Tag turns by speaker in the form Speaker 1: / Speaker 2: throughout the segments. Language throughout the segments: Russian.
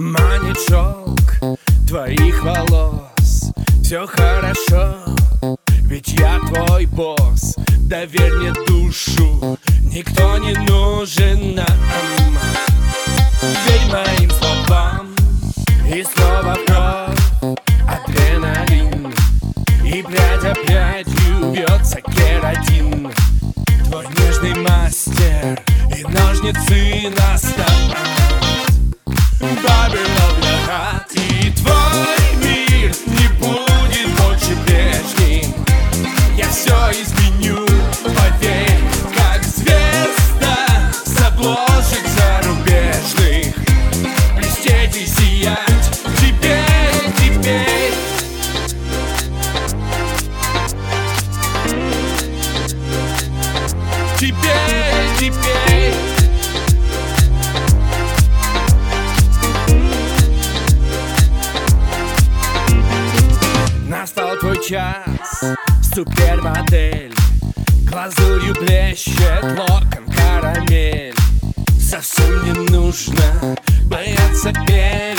Speaker 1: Маничок твоих волос. Все хорошо, ведь я твой босс. Доверь мне душу, никто не нужен нам. Верь моим словам и снова кровь Адреналин. И прядь опять бьется кератин. Твой нежный мастер и ножницы на стол и твой мир не будет больше прежним. Я все изменю, поверь, как звезда С обложек зарубежных. Блестеть и сиять теперь, теперь. Теперь, теперь Настал твой час, супермодель Глазурью блещет локон карамель. Совсем не нужно бояться перемен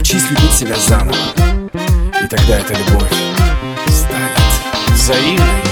Speaker 2: научись любить себя заново. И тогда эта любовь станет взаимной